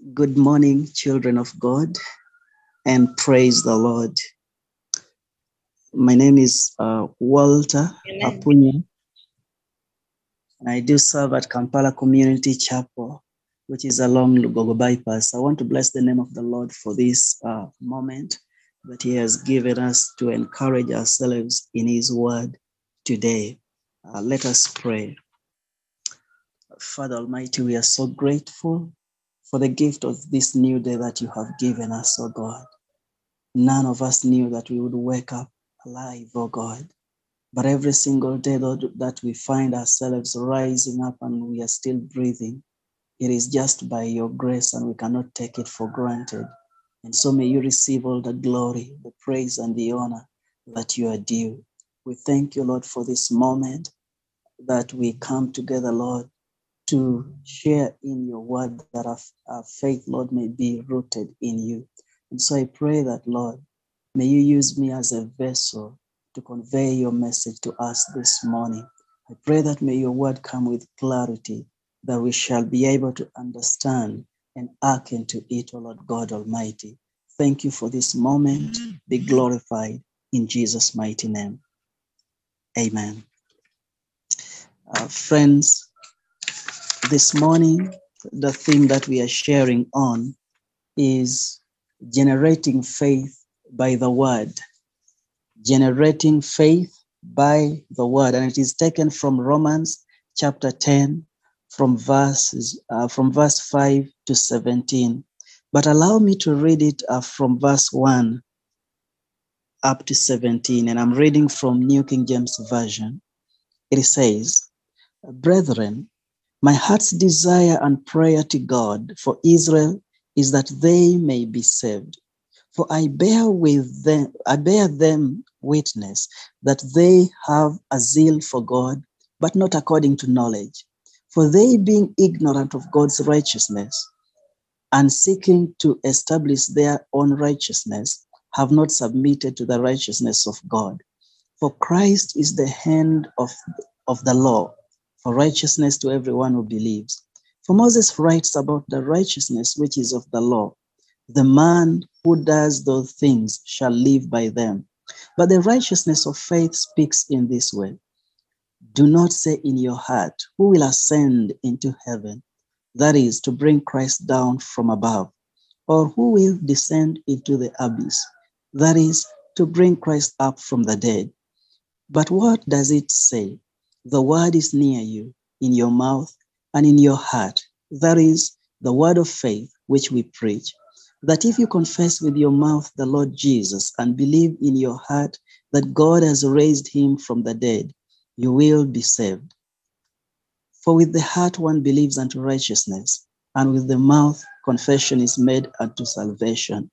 Good morning, children of God, and praise the Lord. My name is uh, Walter Amen. Apunyo, and I do serve at Kampala Community Chapel, which is along Lugogo Bypass. I want to bless the name of the Lord for this uh, moment that He has given us to encourage ourselves in His Word today. Uh, let us pray. Father Almighty, we are so grateful for the gift of this new day that you have given us, oh God. None of us knew that we would wake up alive, oh God. But every single day that we find ourselves rising up and we are still breathing, it is just by your grace and we cannot take it for granted. And so may you receive all the glory, the praise, and the honor that you are due. We thank you, Lord, for this moment that we come together, Lord, to share in your word that our, our faith, Lord, may be rooted in you. And so I pray that, Lord, may you use me as a vessel to convey your message to us this morning. I pray that may your word come with clarity, that we shall be able to understand and act into it, O Lord God Almighty. Thank you for this moment. Be glorified in Jesus' mighty name. Amen. Uh, friends, this morning, the theme that we are sharing on is generating faith by the word. Generating faith by the word. And it is taken from Romans chapter 10, from verses uh, from verse 5 to 17. But allow me to read it uh, from verse 1 up to 17. And I'm reading from New King James Version. It says, Brethren, my heart's desire and prayer to God for Israel is that they may be saved. For I bear with them, I bear them witness that they have a zeal for God, but not according to knowledge. For they, being ignorant of God's righteousness and seeking to establish their own righteousness, have not submitted to the righteousness of God. For Christ is the hand of, of the law for righteousness to everyone who believes. For Moses writes about the righteousness which is of the law. The man who does those things shall live by them. But the righteousness of faith speaks in this way Do not say in your heart, Who will ascend into heaven? That is, to bring Christ down from above. Or who will descend into the abyss? That is, to bring Christ up from the dead. But what does it say? The word is near you, in your mouth and in your heart. That is the word of faith which we preach. That if you confess with your mouth the Lord Jesus and believe in your heart that God has raised him from the dead, you will be saved. For with the heart one believes unto righteousness, and with the mouth confession is made unto salvation.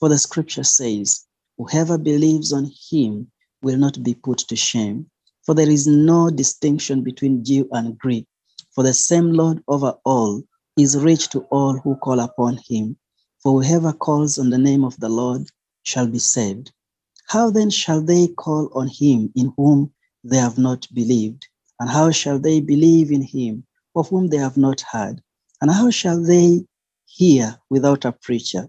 For the scripture says, Whoever believes on him will not be put to shame. For there is no distinction between Jew and Greek, for the same Lord over all is rich to all who call upon him. For whoever calls on the name of the Lord shall be saved. How then shall they call on him in whom they have not believed? And how shall they believe in him of whom they have not heard? And how shall they hear without a preacher?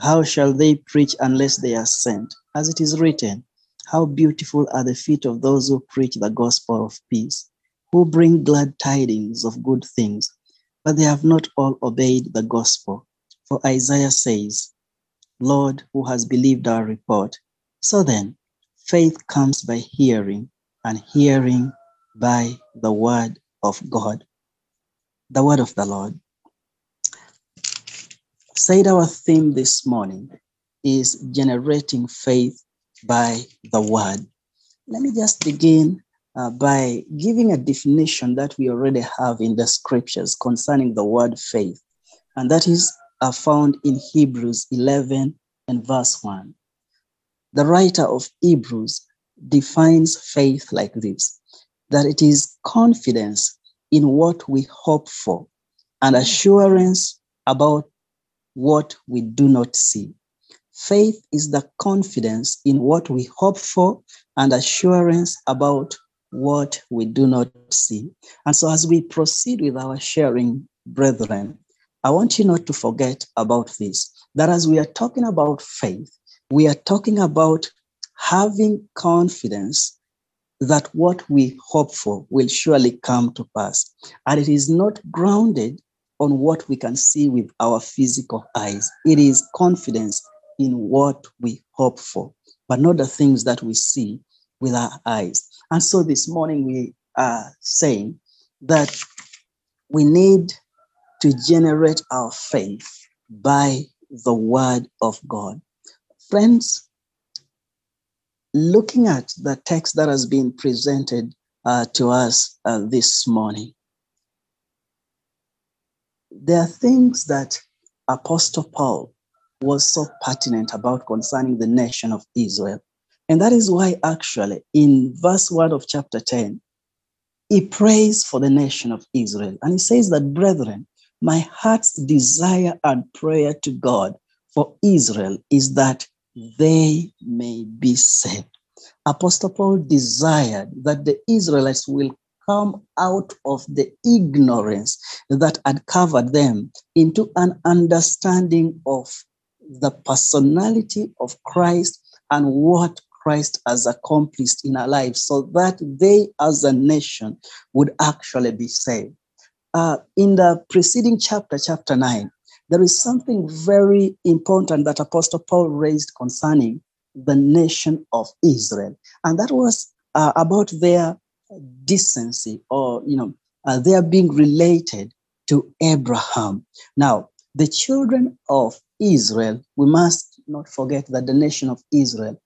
How shall they preach unless they are sent? As it is written, how beautiful are the feet of those who preach the gospel of peace, who bring glad tidings of good things, but they have not all obeyed the gospel. For Isaiah says, Lord, who has believed our report? So then, faith comes by hearing, and hearing by the word of God. The word of the Lord. Said our theme this morning is generating faith by the word. Let me just begin uh, by giving a definition that we already have in the scriptures concerning the word faith, and that is uh, found in Hebrews 11 and verse 1. The writer of Hebrews defines faith like this that it is confidence in what we hope for and assurance about what we do not see. Faith is the confidence in what we hope for and assurance about what we do not see. And so, as we proceed with our sharing, brethren, I want you not to forget about this that as we are talking about faith, we are talking about having confidence that what we hope for will surely come to pass. And it is not grounded on what we can see with our physical eyes, it is confidence in what we hope for, but not the things that we see with our eyes. And so this morning we are saying that we need to generate our faith by the word of God. Friends, looking at the text that has been presented uh, to us uh, this morning, there are things that Apostle Paul was so pertinent about concerning the nation of Israel. And that is why, actually, in verse 1 of chapter 10, he prays for the nation of Israel. And he says that, brethren, my heart's desire and prayer to God for Israel is that they may be saved. Apostle Paul desired that the Israelites will come out of the ignorance that had covered them into an understanding of the personality of Christ and what Christ has accomplished in our lives so that they as a nation would actually be saved. Uh, in the preceding chapter, chapter 9, there is something very important that Apostle Paul raised concerning the nation of Israel. And that was uh, about their decency or, you know, uh, their being related to Abraham. Now, the children of Israel, we must not forget that the nation of Israel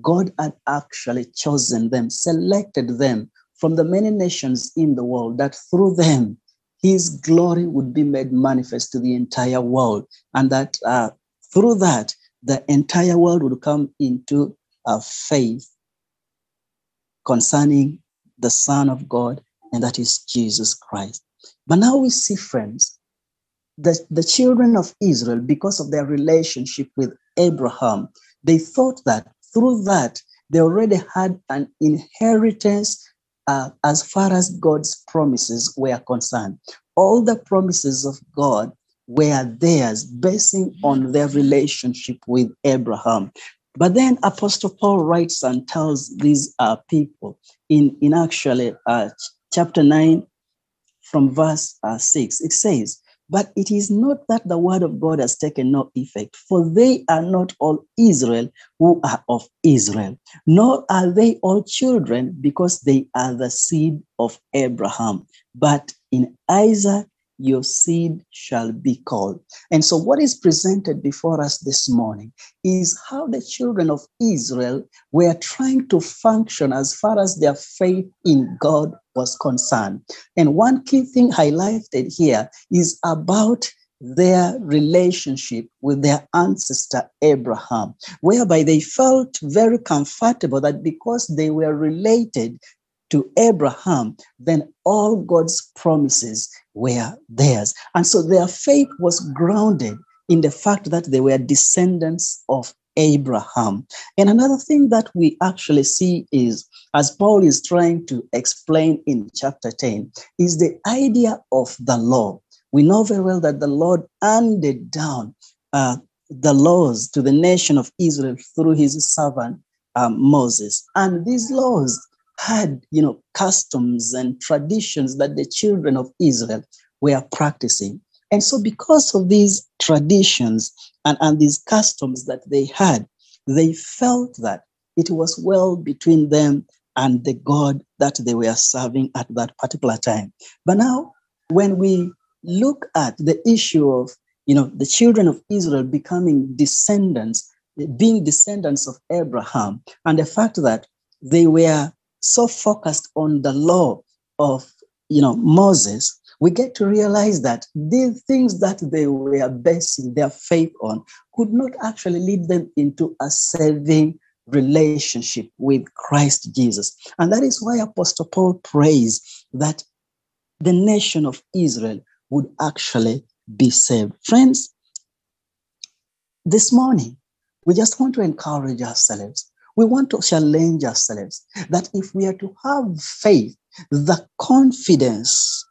God had actually chosen them, selected them from the many nations in the world, that through them, his glory would be made manifest to the entire world. And that uh, through that, the entire world would come into a faith concerning the Son of God, and that is Jesus Christ. But now we see, friends, that the children of Israel, because of their relationship with Abraham, they thought that through that, they already had an inheritance uh, as far as God's promises were concerned. All the promises of God were theirs, basing on their relationship with Abraham. But then Apostle Paul writes and tells these uh, people in, in actually uh, chapter 9 from verse uh, 6, it says, but it is not that the word of God has taken no effect, for they are not all Israel who are of Israel, nor are they all children because they are the seed of Abraham. But in Isaac, your seed shall be called. And so, what is presented before us this morning is how the children of Israel were trying to function as far as their faith in God was concerned. And one key thing highlighted here is about their relationship with their ancestor Abraham, whereby they felt very comfortable that because they were related to Abraham, then all God's promises were theirs. And so their faith was grounded in the fact that they were descendants of Abraham. And another thing that we actually see is, as Paul is trying to explain in chapter 10, is the idea of the law. We know very well that the Lord handed down uh, the laws to the nation of Israel through his servant um, Moses. And these laws had, you know, customs and traditions that the children of Israel were practicing. And so, because of these traditions and, and these customs that they had, they felt that it was well between them and the God that they were serving at that particular time. But now, when we look at the issue of you know the children of Israel becoming descendants, being descendants of Abraham, and the fact that they were so focused on the law of you know Moses, we get to realize that the things that they were basing their faith on could not actually lead them into a saving relationship with Christ Jesus. And that is why Apostle Paul prays that the nation of Israel would actually be saved. Friends, this morning, we just want to encourage ourselves we want to challenge ourselves that if we are to have faith, the confidence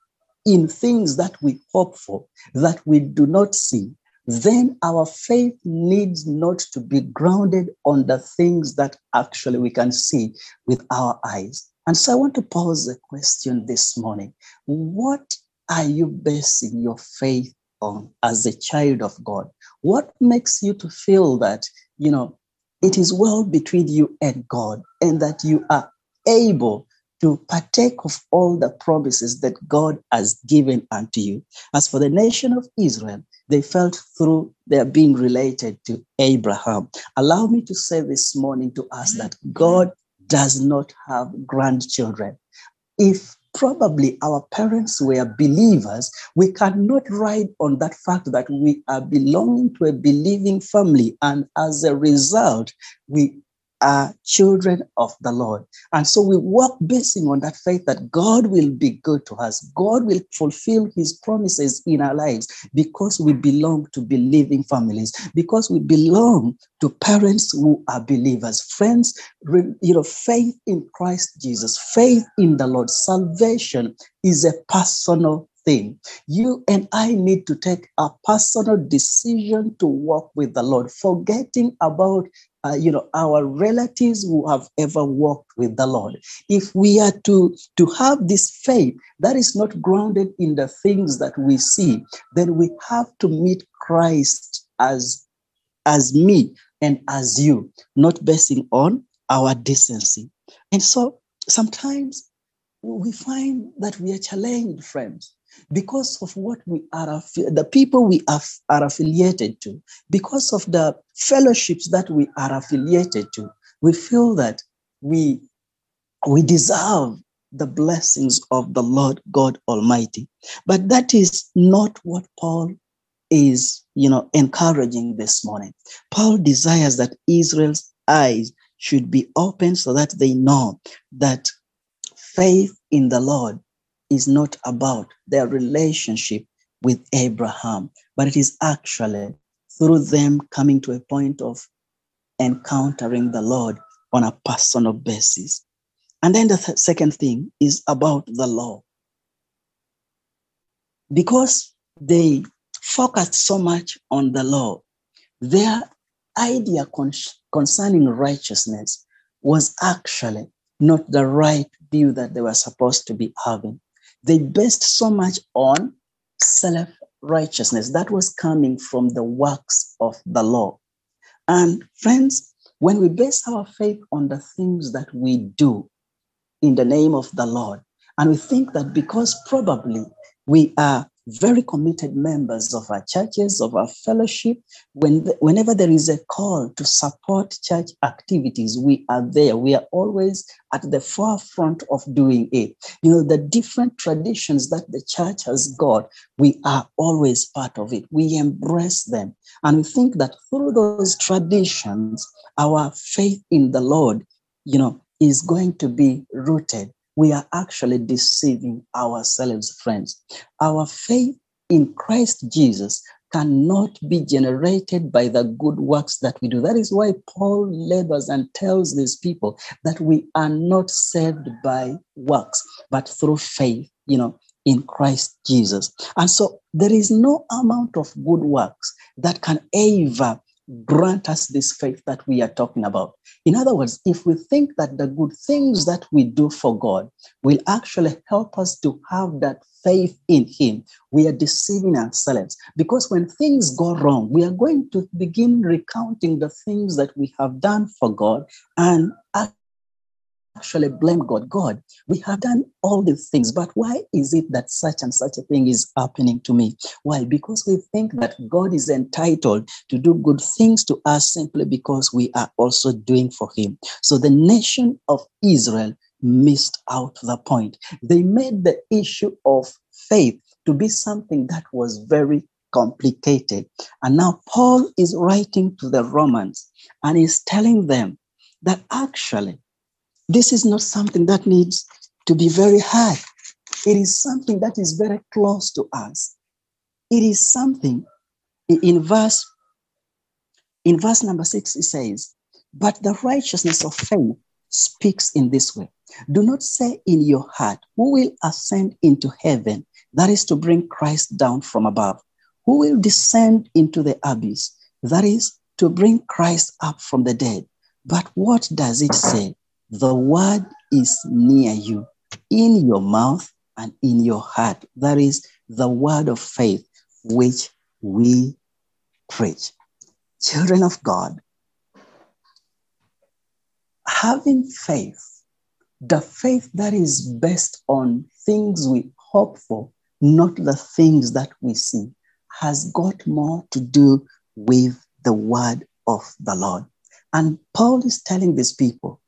in things that we hope for, that we do not see, then our faith needs not to be grounded on the things that actually we can see with our eyes. And so I want to pose a question this morning. What are you basing your faith on as a child of God? What makes you to feel that, you know, it is well between you and God and that you are able to partake of all the promises that God has given unto you. As for the nation of Israel, they felt through their being related to Abraham. Allow me to say this morning to us that God does not have grandchildren. If probably our parents were believers, we cannot ride on that fact that we are belonging to a believing family. And as a result, we are children of the Lord. And so we walk basing on that faith that God will be good to us. God will fulfill his promises in our lives because we belong to believing families, because we belong to parents who are believers. Friends, you know, faith in Christ Jesus, faith in the Lord, salvation is a personal thing. You and I need to take a personal decision to walk with the Lord, forgetting about uh, you know our relatives who have ever walked with the lord. If we are to to have this faith that is not grounded in the things that we see then we have to meet christ as as me and as you not basing on our decency. And so sometimes we find that we are challenged friends because of what we are, the people we are, are affiliated to, because of the fellowships that we are affiliated to, we feel that we, we deserve the blessings of the Lord God Almighty. But that is not what Paul is, you know, encouraging this morning. Paul desires that Israel's eyes should be open so that they know that faith in the Lord is not about their relationship with Abraham, but it is actually through them coming to a point of encountering the Lord on a personal basis. And then the th- second thing is about the law. Because they focused so much on the law, their idea con- concerning righteousness was actually not the right view that they were supposed to be having. They based so much on self righteousness that was coming from the works of the law. And friends, when we base our faith on the things that we do in the name of the Lord, and we think that because probably we are very committed members of our churches, of our fellowship. When whenever there is a call to support church activities, we are there. We are always at the forefront of doing it. You know, the different traditions that the church has got, we are always part of it. We embrace them. And we think that through those traditions, our faith in the Lord, you know, is going to be rooted we are actually deceiving ourselves, friends. Our faith in Christ Jesus cannot be generated by the good works that we do. That is why Paul labors and tells these people that we are not saved by works, but through faith, you know, in Christ Jesus. And so there is no amount of good works that can ever grant us this faith that we are talking about. In other words, if we think that the good things that we do for God will actually help us to have that faith in Him, we are deceiving ourselves. Because when things go wrong, we are going to begin recounting the things that we have done for God and actually blame God. God, we have done all these things, but why is it that such and such a thing is happening to me? Why? Because we think that God is entitled to do good things to us simply because we are also doing for Him. So the nation of Israel missed out the point. They made the issue of faith to be something that was very complicated. And now Paul is writing to the Romans and he's telling them that actually this is not something that needs to be very hard. It is something that is very close to us. It is something in verse in verse number six, it says, But the righteousness of faith speaks in this way. Do not say in your heart, Who will ascend into heaven? That is to bring Christ down from above. Who will descend into the abyss? That is to bring Christ up from the dead. But what does it say? The word is near you, in your mouth and in your heart. That is the word of faith which we preach. Children of God, having faith, the faith that is based on things we hope for, not the things that we see, has got more to do with the word of the Lord. And Paul is telling these people,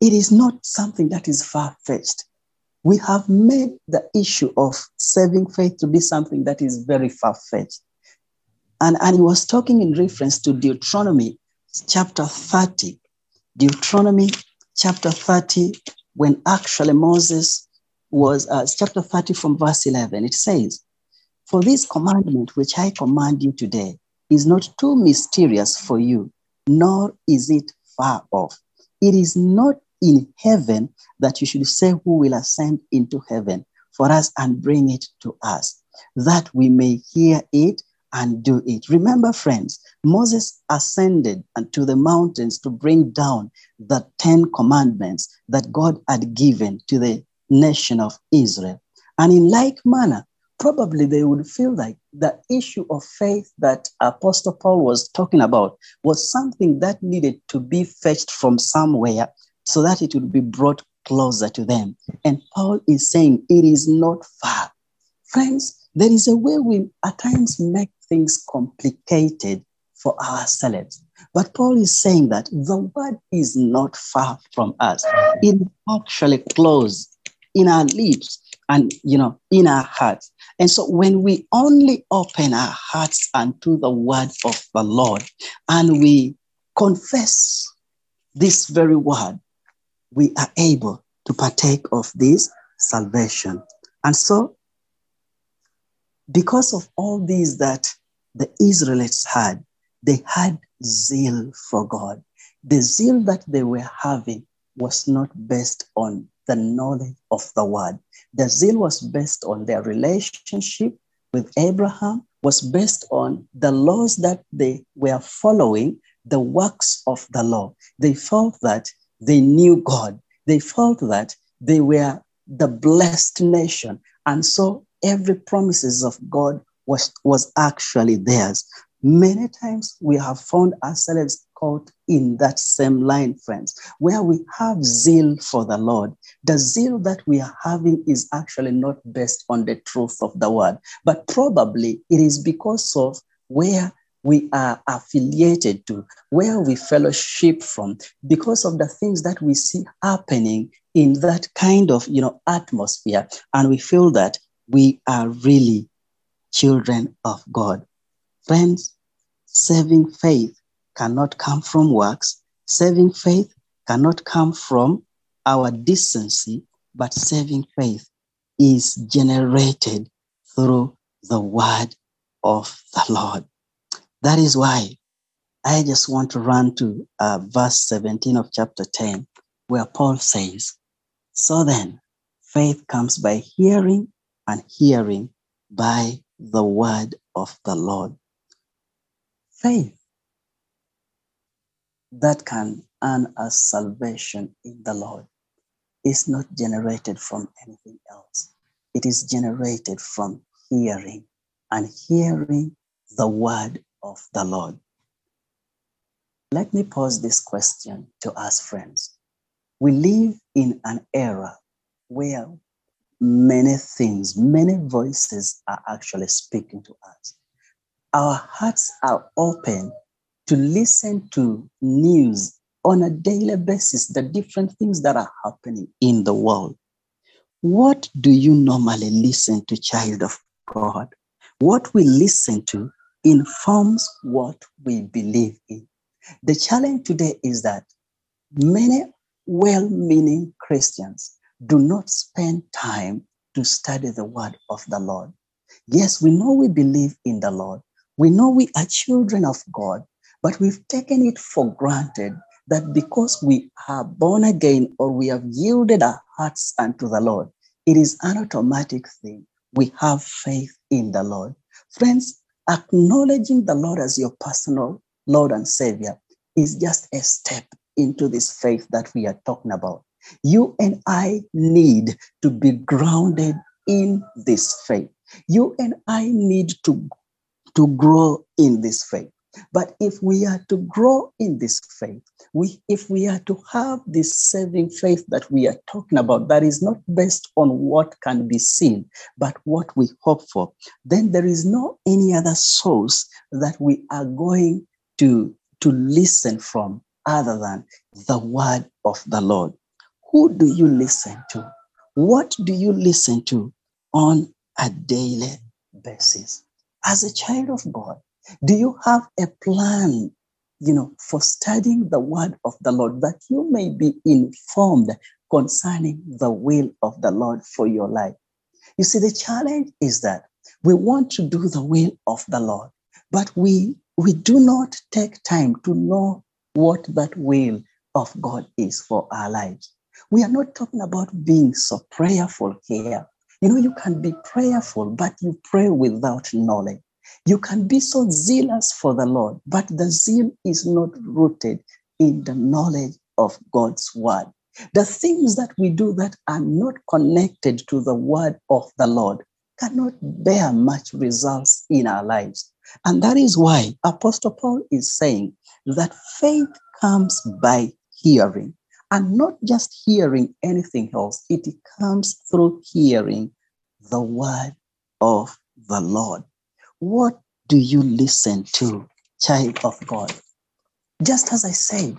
it is not something that is far fetched. We have made the issue of saving faith to be something that is very far fetched. And, and he was talking in reference to Deuteronomy chapter 30. Deuteronomy chapter 30, when actually Moses was, uh, chapter 30 from verse 11, it says, For this commandment which I command you today is not too mysterious for you, nor is it far off. It is not in heaven that you should say, Who will ascend into heaven for us and bring it to us, that we may hear it and do it. Remember, friends, Moses ascended to the mountains to bring down the Ten Commandments that God had given to the nation of Israel. And in like manner, probably they would feel like the issue of faith that Apostle Paul was talking about was something that needed to be fetched from somewhere so that it would be brought closer to them. And Paul is saying it is not far. Friends, there is a way we at times make things complicated for ourselves. But Paul is saying that the word is not far from us. It actually close in our lips and you know in our hearts. And so when we only open our hearts unto the word of the Lord and we confess this very word, we are able to partake of this salvation. And so, because of all these that the Israelites had, they had zeal for God. The zeal that they were having was not based on the knowledge of the word. The zeal was based on their relationship with Abraham, was based on the laws that they were following, the works of the law. They felt that they knew God. They felt that they were the blessed nation. And so every promises of God was, was actually theirs. Many times we have found ourselves caught in that same line, friends, where we have zeal for the Lord. The zeal that we are having is actually not based on the truth of the word, but probably it is because of where we are affiliated to, where we fellowship from, because of the things that we see happening in that kind of you know atmosphere, and we feel that we are really children of God. Friends, saving faith cannot come from works. Saving faith cannot come from our decency, but saving faith is generated through the word of the Lord. That is why I just want to run to uh, verse 17 of chapter 10, where Paul says, So then, faith comes by hearing, and hearing by the word of the Lord. Faith that can earn us salvation in the Lord is not generated from anything else. It is generated from hearing and hearing the word of the Lord. Let me pose this question to us, friends. We live in an era where many things, many voices are actually speaking to us. Our hearts are open to listen to news on a daily basis, the different things that are happening in the world. What do you normally listen to, child of God? What we listen to informs what we believe in. The challenge today is that many well meaning Christians do not spend time to study the word of the Lord. Yes, we know we believe in the Lord. We know we are children of God, but we've taken it for granted that because we are born again or we have yielded our hearts unto the Lord, it is an automatic thing we have faith in the Lord. Friends, acknowledging the Lord as your personal Lord and Savior is just a step into this faith that we are talking about. You and I need to be grounded in this faith. You and I need to, to grow in this faith. But if we are to grow in this faith, we, if we are to have this saving faith that we are talking about, that is not based on what can be seen, but what we hope for, then there is no any other source that we are going to, to listen from other than the word of the Lord. Who do you listen to? What do you listen to on a daily basis? As a child of God, do you have a plan, you know, for studying the word of the Lord that you may be informed concerning the will of the Lord for your life? You see, the challenge is that we want to do the will of the Lord, but we we do not take time to know what that will of God is for our lives. We are not talking about being so prayerful here. You know, you can be prayerful, but you pray without knowledge. You can be so zealous for the Lord, but the zeal is not rooted in the knowledge of God's word. The things that we do that are not connected to the word of the Lord cannot bear much results in our lives. And that is why Apostle Paul is saying that faith comes by hearing, and not just hearing anything else, it comes through hearing the word of the Lord. What do you listen to, child of God? Just as I said,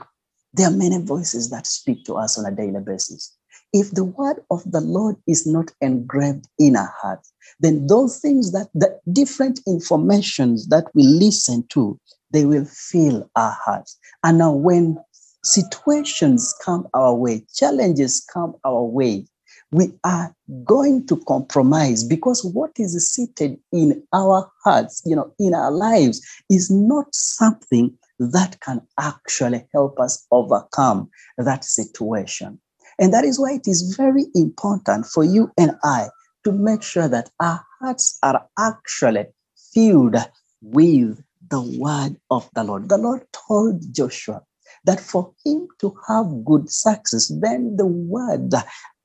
there are many voices that speak to us on a daily basis. If the word of the Lord is not engraved in our heart, then those things that the different informations that we listen to, they will fill our hearts. And now when situations come our way, challenges come our way, we are going to compromise because what is seated in our hearts, you know, in our lives is not something that can actually help us overcome that situation. And that is why it is very important for you and I to make sure that our hearts are actually filled with the word of the Lord. The Lord told Joshua that for him to have good success, then the word,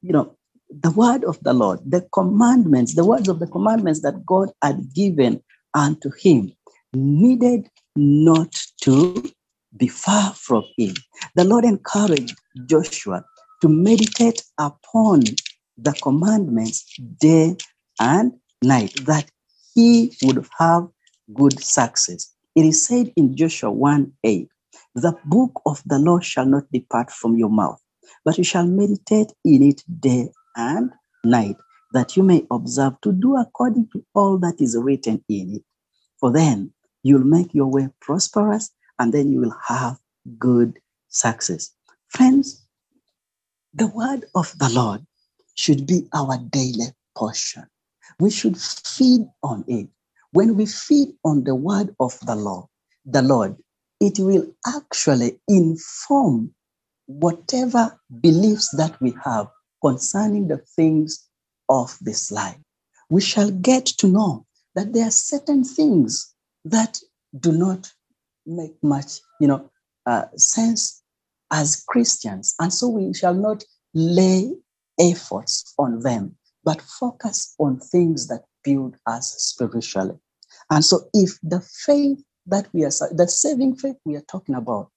you know, the word of the Lord, the commandments, the words of the commandments that God had given unto him needed not to be far from him. The Lord encouraged Joshua to meditate upon the commandments day and night, that he would have good success. It is said in Joshua 1 8, the book of the law shall not depart from your mouth, but you shall meditate in it day and night, that you may observe to do according to all that is written in it. For then you'll make your way prosperous and then you will have good success. Friends, the word of the Lord should be our daily portion. We should feed on it. When we feed on the word of the Lord, the Lord, it will actually inform whatever beliefs that we have concerning the things of this life. We shall get to know that there are certain things that do not make much, you know, uh, sense as Christians, and so we shall not lay efforts on them, but focus on things that build us spiritually. And so, if the faith that we are, the saving faith we are talking about,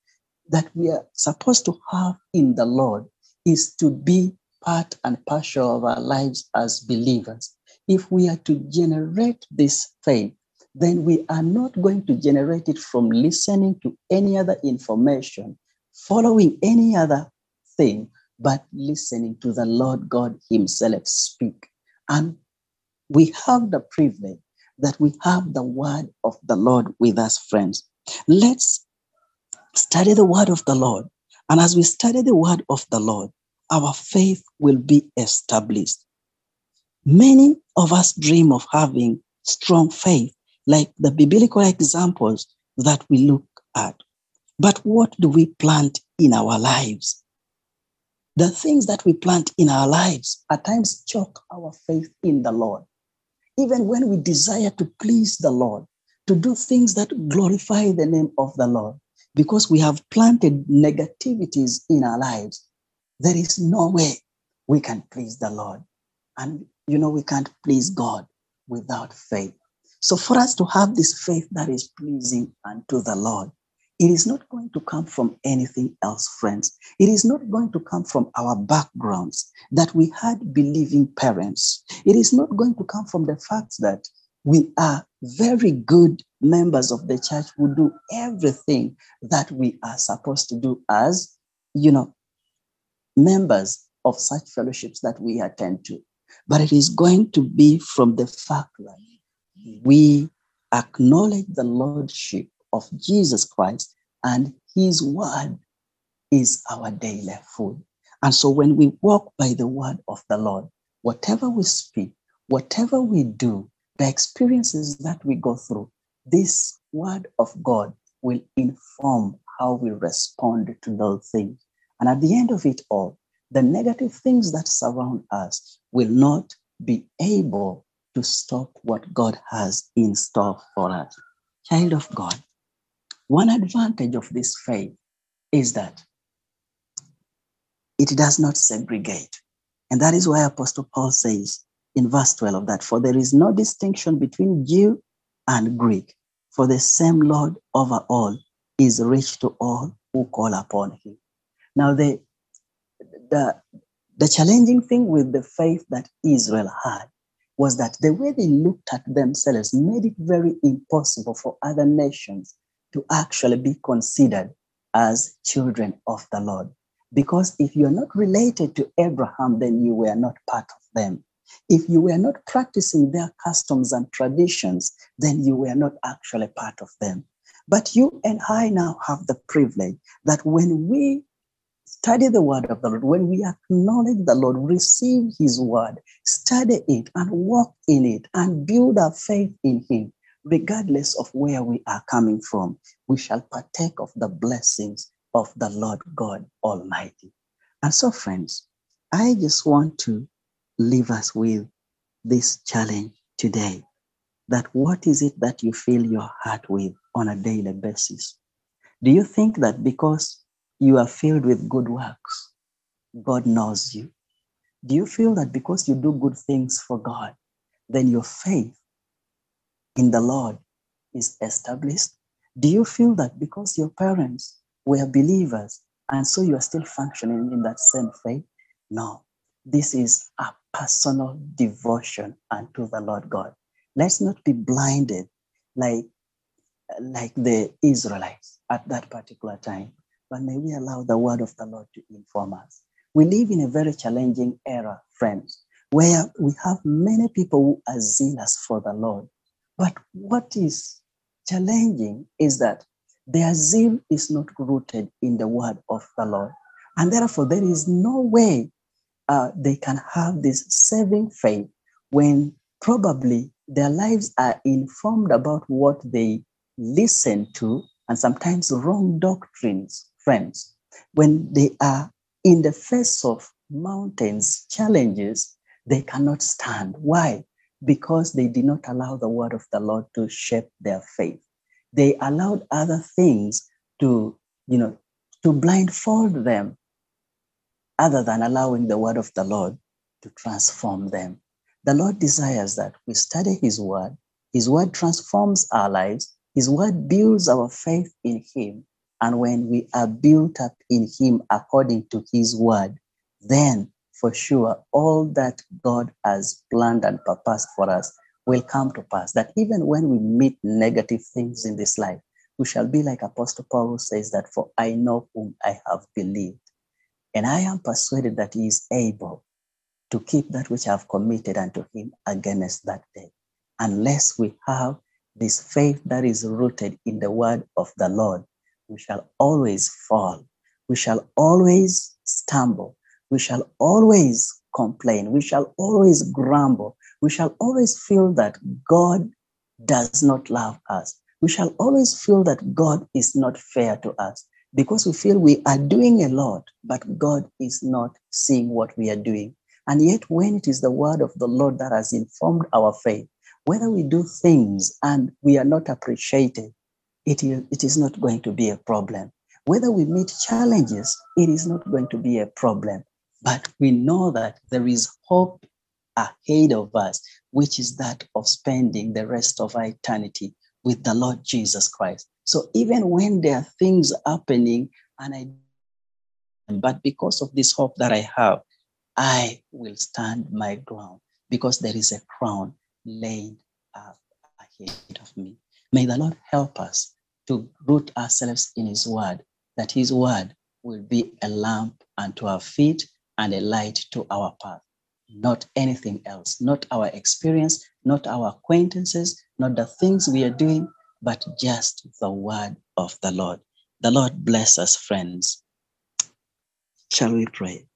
that we are supposed to have in the Lord, is to be part and parcel of our lives as believers. If we are to generate this faith, then we are not going to generate it from listening to any other information, following any other thing, but listening to the Lord God Himself speak. And we have the privilege that we have the word of the Lord with us, friends. Let's study the word of the Lord. And as we study the word of the Lord, our faith will be established. Many of us dream of having strong faith, like the biblical examples that we look at. But what do we plant in our lives? The things that we plant in our lives at times choke our faith in the Lord. even when we desire to please the Lord, to do things that glorify the name of the Lord, because we have planted negativities in our lives, there is no way we can please the Lord. And you know, we can't please God without faith. So, for us to have this faith that is pleasing unto the Lord, it is not going to come from anything else, friends. It is not going to come from our backgrounds that we had believing parents. It is not going to come from the fact that we are very good members of the church who do everything that we are supposed to do as, you know, members of such fellowships that we attend to. But it is going to be from the fact that we acknowledge the Lordship of Jesus Christ and His Word is our daily food. And so when we walk by the Word of the Lord, whatever we speak, whatever we do, the experiences that we go through, this Word of God will inform how we respond to those things. And at the end of it all, the negative things that surround us will not be able to stop what God has in store for us. Child of God, one advantage of this faith is that it does not segregate. And that is why Apostle Paul says in verse 12 of that for there is no distinction between Jew and Greek, for the same Lord over all is rich to all who call upon him. Now, the, the, the challenging thing with the faith that Israel had was that the way they looked at themselves made it very impossible for other nations to actually be considered as children of the Lord. Because if you're not related to Abraham, then you were not part of them. If you were not practicing their customs and traditions, then you were not actually part of them. But you and I now have the privilege that when we study the word of the Lord, when we acknowledge the Lord, receive his word, study it and walk in it and build our faith in him, regardless of where we are coming from, we shall partake of the blessings of the Lord God Almighty. And so, friends, I just want to leave us with this challenge today that what is it that you fill your heart with on a daily basis? Do you think that because you are filled with good works, God knows you? Do you feel that because you do good things for God, then your faith in the Lord is established? Do you feel that because your parents were believers and so you are still functioning in that same faith? No, this is a personal devotion unto the Lord God. Let's not be blinded like, like the Israelites at that particular time, but may we allow the word of the Lord to inform us. We live in a very challenging era, friends, where we have many people who are zealous for the Lord. But what is challenging is that their zeal is not rooted in the word of the Lord. And therefore, there is no way uh, they can have this saving faith when probably their lives are informed about what they listen to and sometimes wrong doctrines, friends. When they are in the face of mountains, challenges, they cannot stand. Why? Because they did not allow the word of the Lord to shape their faith. They allowed other things to, you know, to blindfold them other than allowing the word of the Lord to transform them. The Lord desires that we study His word. His word transforms our lives. His word builds our faith in Him. And when we are built up in Him according to His word, then for sure all that God has planned and purposed for us will come to pass. That even when we meet negative things in this life, we shall be like Apostle Paul says that, For I know whom I have believed and I am persuaded that he is able to keep that which I have committed unto him against that day. Unless we have this faith that is rooted in the word of the Lord, we shall always fall. We shall always stumble. We shall always complain. We shall always grumble. We shall always feel that God does not love us. We shall always feel that God is not fair to us because we feel we are doing a lot, but God is not seeing what we are doing. And yet, when it is the word of the Lord that has informed our faith, whether we do things and we are not appreciated, it is, it is not going to be a problem. Whether we meet challenges, it is not going to be a problem. But we know that there is hope ahead of us, which is that of spending the rest of our eternity with the Lord Jesus Christ. So even when there are things happening and I but because of this hope that I have, I will stand my ground because there is a crown laid up ahead of me. May the Lord help us to root ourselves in His Word, that His Word will be a lamp unto our feet and a light to our path. Not anything else, not our experience, not our acquaintances, not the things we are doing, but just the Word of the Lord. The Lord bless us, friends. Shall we pray?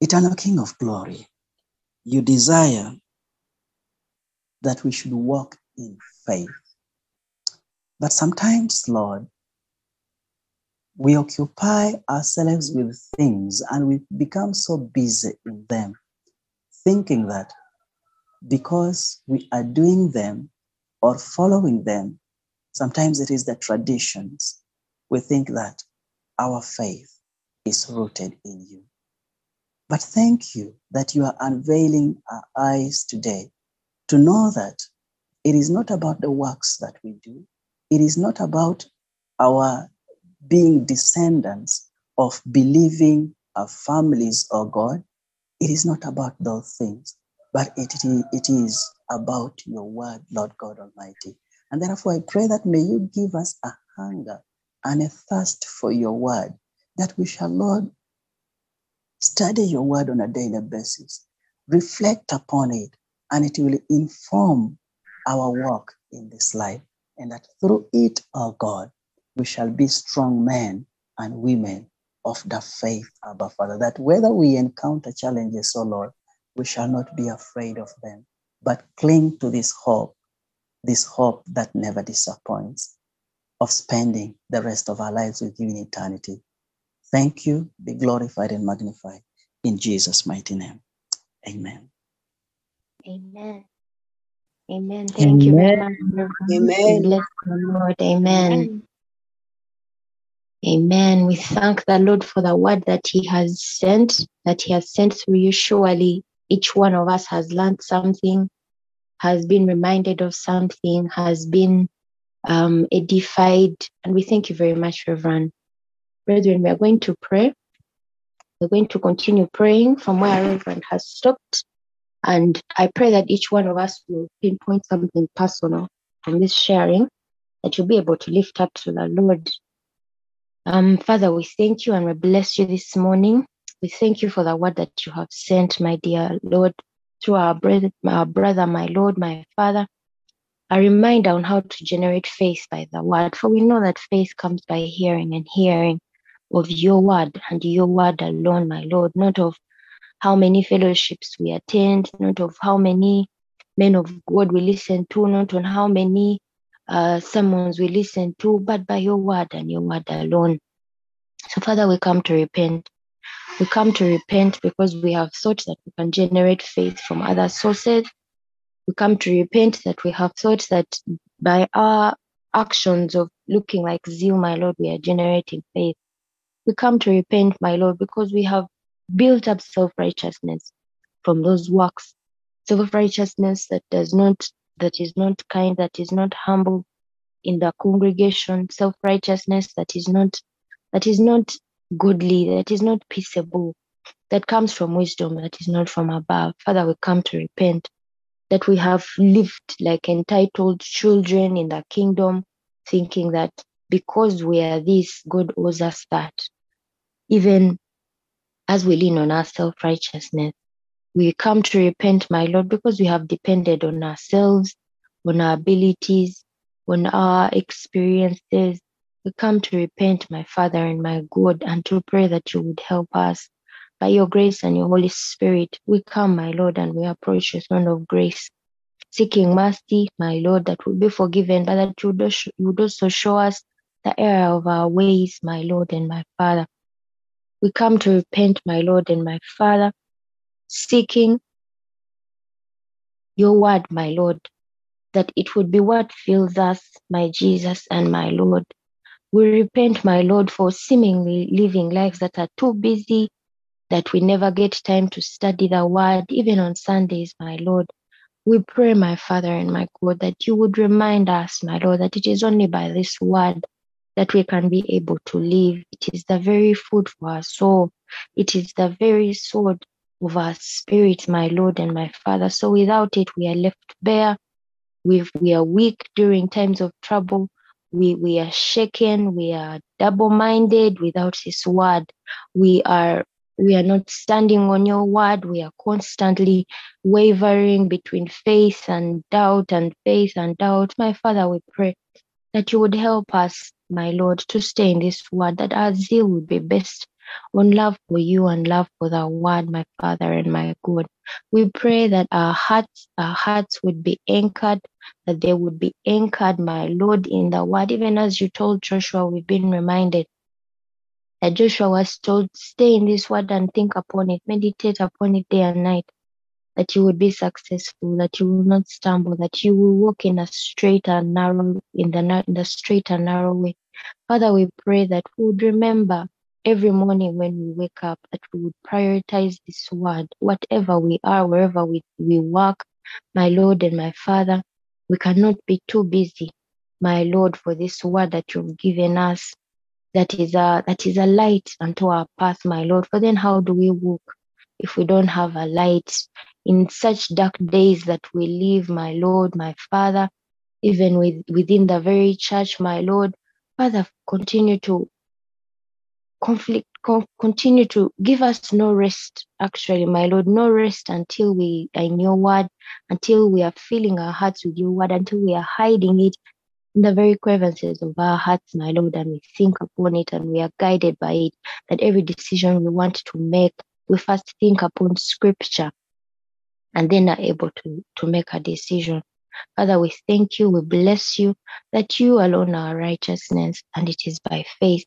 Eternal King of glory, you desire that we should walk in faith. But sometimes, Lord, we occupy ourselves with things and we become so busy in them, thinking that because we are doing them or following them, sometimes it is the traditions, we think that our faith is rooted in you. But thank you that you are unveiling our eyes today to know that it is not about the works that we do, it is not about our being descendants of believing our families or God. It is not about those things, but it, it is about your word, Lord God Almighty. And therefore, I pray that may you give us a hunger and a thirst for your word, that we shall, Lord, study your word on a daily basis, reflect upon it, and it will inform our work in this life. And that through it, our oh God, we shall be strong men and women of the faith, Abba Father, that whether we encounter challenges, oh Lord, we shall not be afraid of them, but cling to this hope, this hope that never disappoints, of spending the rest of our lives with you in eternity. Thank you. Be glorified and magnified in Jesus' mighty name. Amen. Amen. Amen. Thank Amen. you very much. Amen. Bless the Lord. Amen. Amen. Amen. We thank the Lord for the word that He has sent, that He has sent through you. Surely each one of us has learned something, has been reminded of something, has been um, edified. And we thank you very much, Reverend. Brethren, we are going to pray. We're going to continue praying from where Reverend has stopped. And I pray that each one of us will pinpoint something personal from this sharing that you'll be able to lift up to the Lord um, Father, we thank you and we bless you this morning. We thank you for the word that you have sent, my dear Lord, through our brother, our brother, my Lord, my Father. A reminder on how to generate faith by the word. For we know that faith comes by hearing and hearing of your word and your word alone, my Lord, not of how many fellowships we attend, not of how many men of God we listen to, not on how many uh, sermons we listen to, but by your word and your word alone. So, Father, we come to repent. We come to repent because we have thought that we can generate faith from other sources. We come to repent that we have thought that by our actions of looking like zeal, my Lord, we are generating faith. We come to repent, my Lord, because we have built up self righteousness from those works, self righteousness that does not that is not kind, that is not humble in the congregation, self-righteousness that is not that is not godly, that is not peaceable, that comes from wisdom, that is not from above. Father, we come to repent that we have lived like entitled children in the kingdom, thinking that because we are this, God owes us that. Even as we lean on our self righteousness, we come to repent, my Lord, because we have depended on ourselves, on our abilities, on our experiences. We come to repent, my Father and my God, and to pray that you would help us. By your grace and your Holy Spirit, we come, my Lord, and we approach your throne of grace, seeking mercy, my Lord, that we'll be forgiven, but that you would also show us the error of our ways, my Lord and my Father. We come to repent, my Lord and my Father, seeking your word, my Lord, that it would be what fills us, my Jesus and my Lord. We repent, my Lord, for seemingly living lives that are too busy, that we never get time to study the word, even on Sundays, my Lord. We pray, my Father and my God, that you would remind us, my Lord, that it is only by this word that we can be able to live. It is the very food for our soul. It is the very sword of our spirit, my Lord and my Father. So without it, we are left bare. we we are weak during times of trouble. We, we are shaken. We are double minded without His word. We are we are not standing on your word. We are constantly wavering between faith and doubt and faith and doubt. My Father, we pray that you would help us, my Lord, to stay in this word, that our zeal would be best on love for you and love for the word, my Father and my God. We pray that our hearts, our hearts would be anchored, that they would be anchored, my Lord, in the word. Even as you told Joshua, we've been reminded that Joshua was told, stay in this word and think upon it, meditate upon it day and night, that you would be successful, that you will not stumble, that you will walk in a straight and narrow, in the, in the straight and narrow way. Father, we pray that we would remember every morning when we wake up that we would prioritize this word, whatever we are, wherever we, we work, my Lord and my Father, we cannot be too busy, my Lord, for this word that you've given us that is a that is a light unto our path, my Lord. For then how do we walk if we don't have a light in such dark days that we live, my Lord, my Father, even with, within the very church, my Lord. Father, continue to conflict con- continue to give us no rest actually my lord no rest until we are in your word until we are filling our hearts with your word until we are hiding it in the very crevices of our hearts, my Lord, and we think upon it and we are guided by it. That every decision we want to make, we first think upon scripture and then are able to, to make a decision. Father, we thank you, we bless you that you alone are righteousness, and it is by faith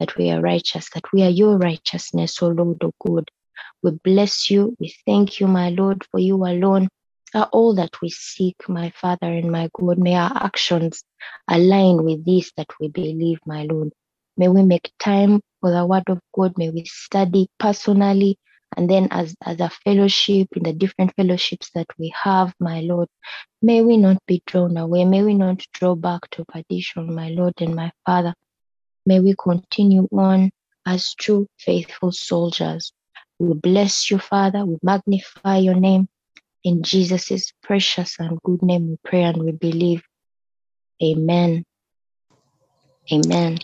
that we are righteous, that we are your righteousness, O Lord, O God. We bless you, we thank you, my Lord, for you alone are all that we seek, my Father and my God. May our actions align with this that we believe, my Lord. May we make time for the Word of God. May we study personally and then as, as a fellowship in the different fellowships that we have, my Lord. May we not be drawn away. May we not draw back to perdition, my Lord and my Father. May we continue on as true, faithful soldiers. We bless you, Father. We magnify your name. In Jesus' precious and good name we pray and we believe. Amen. Amen.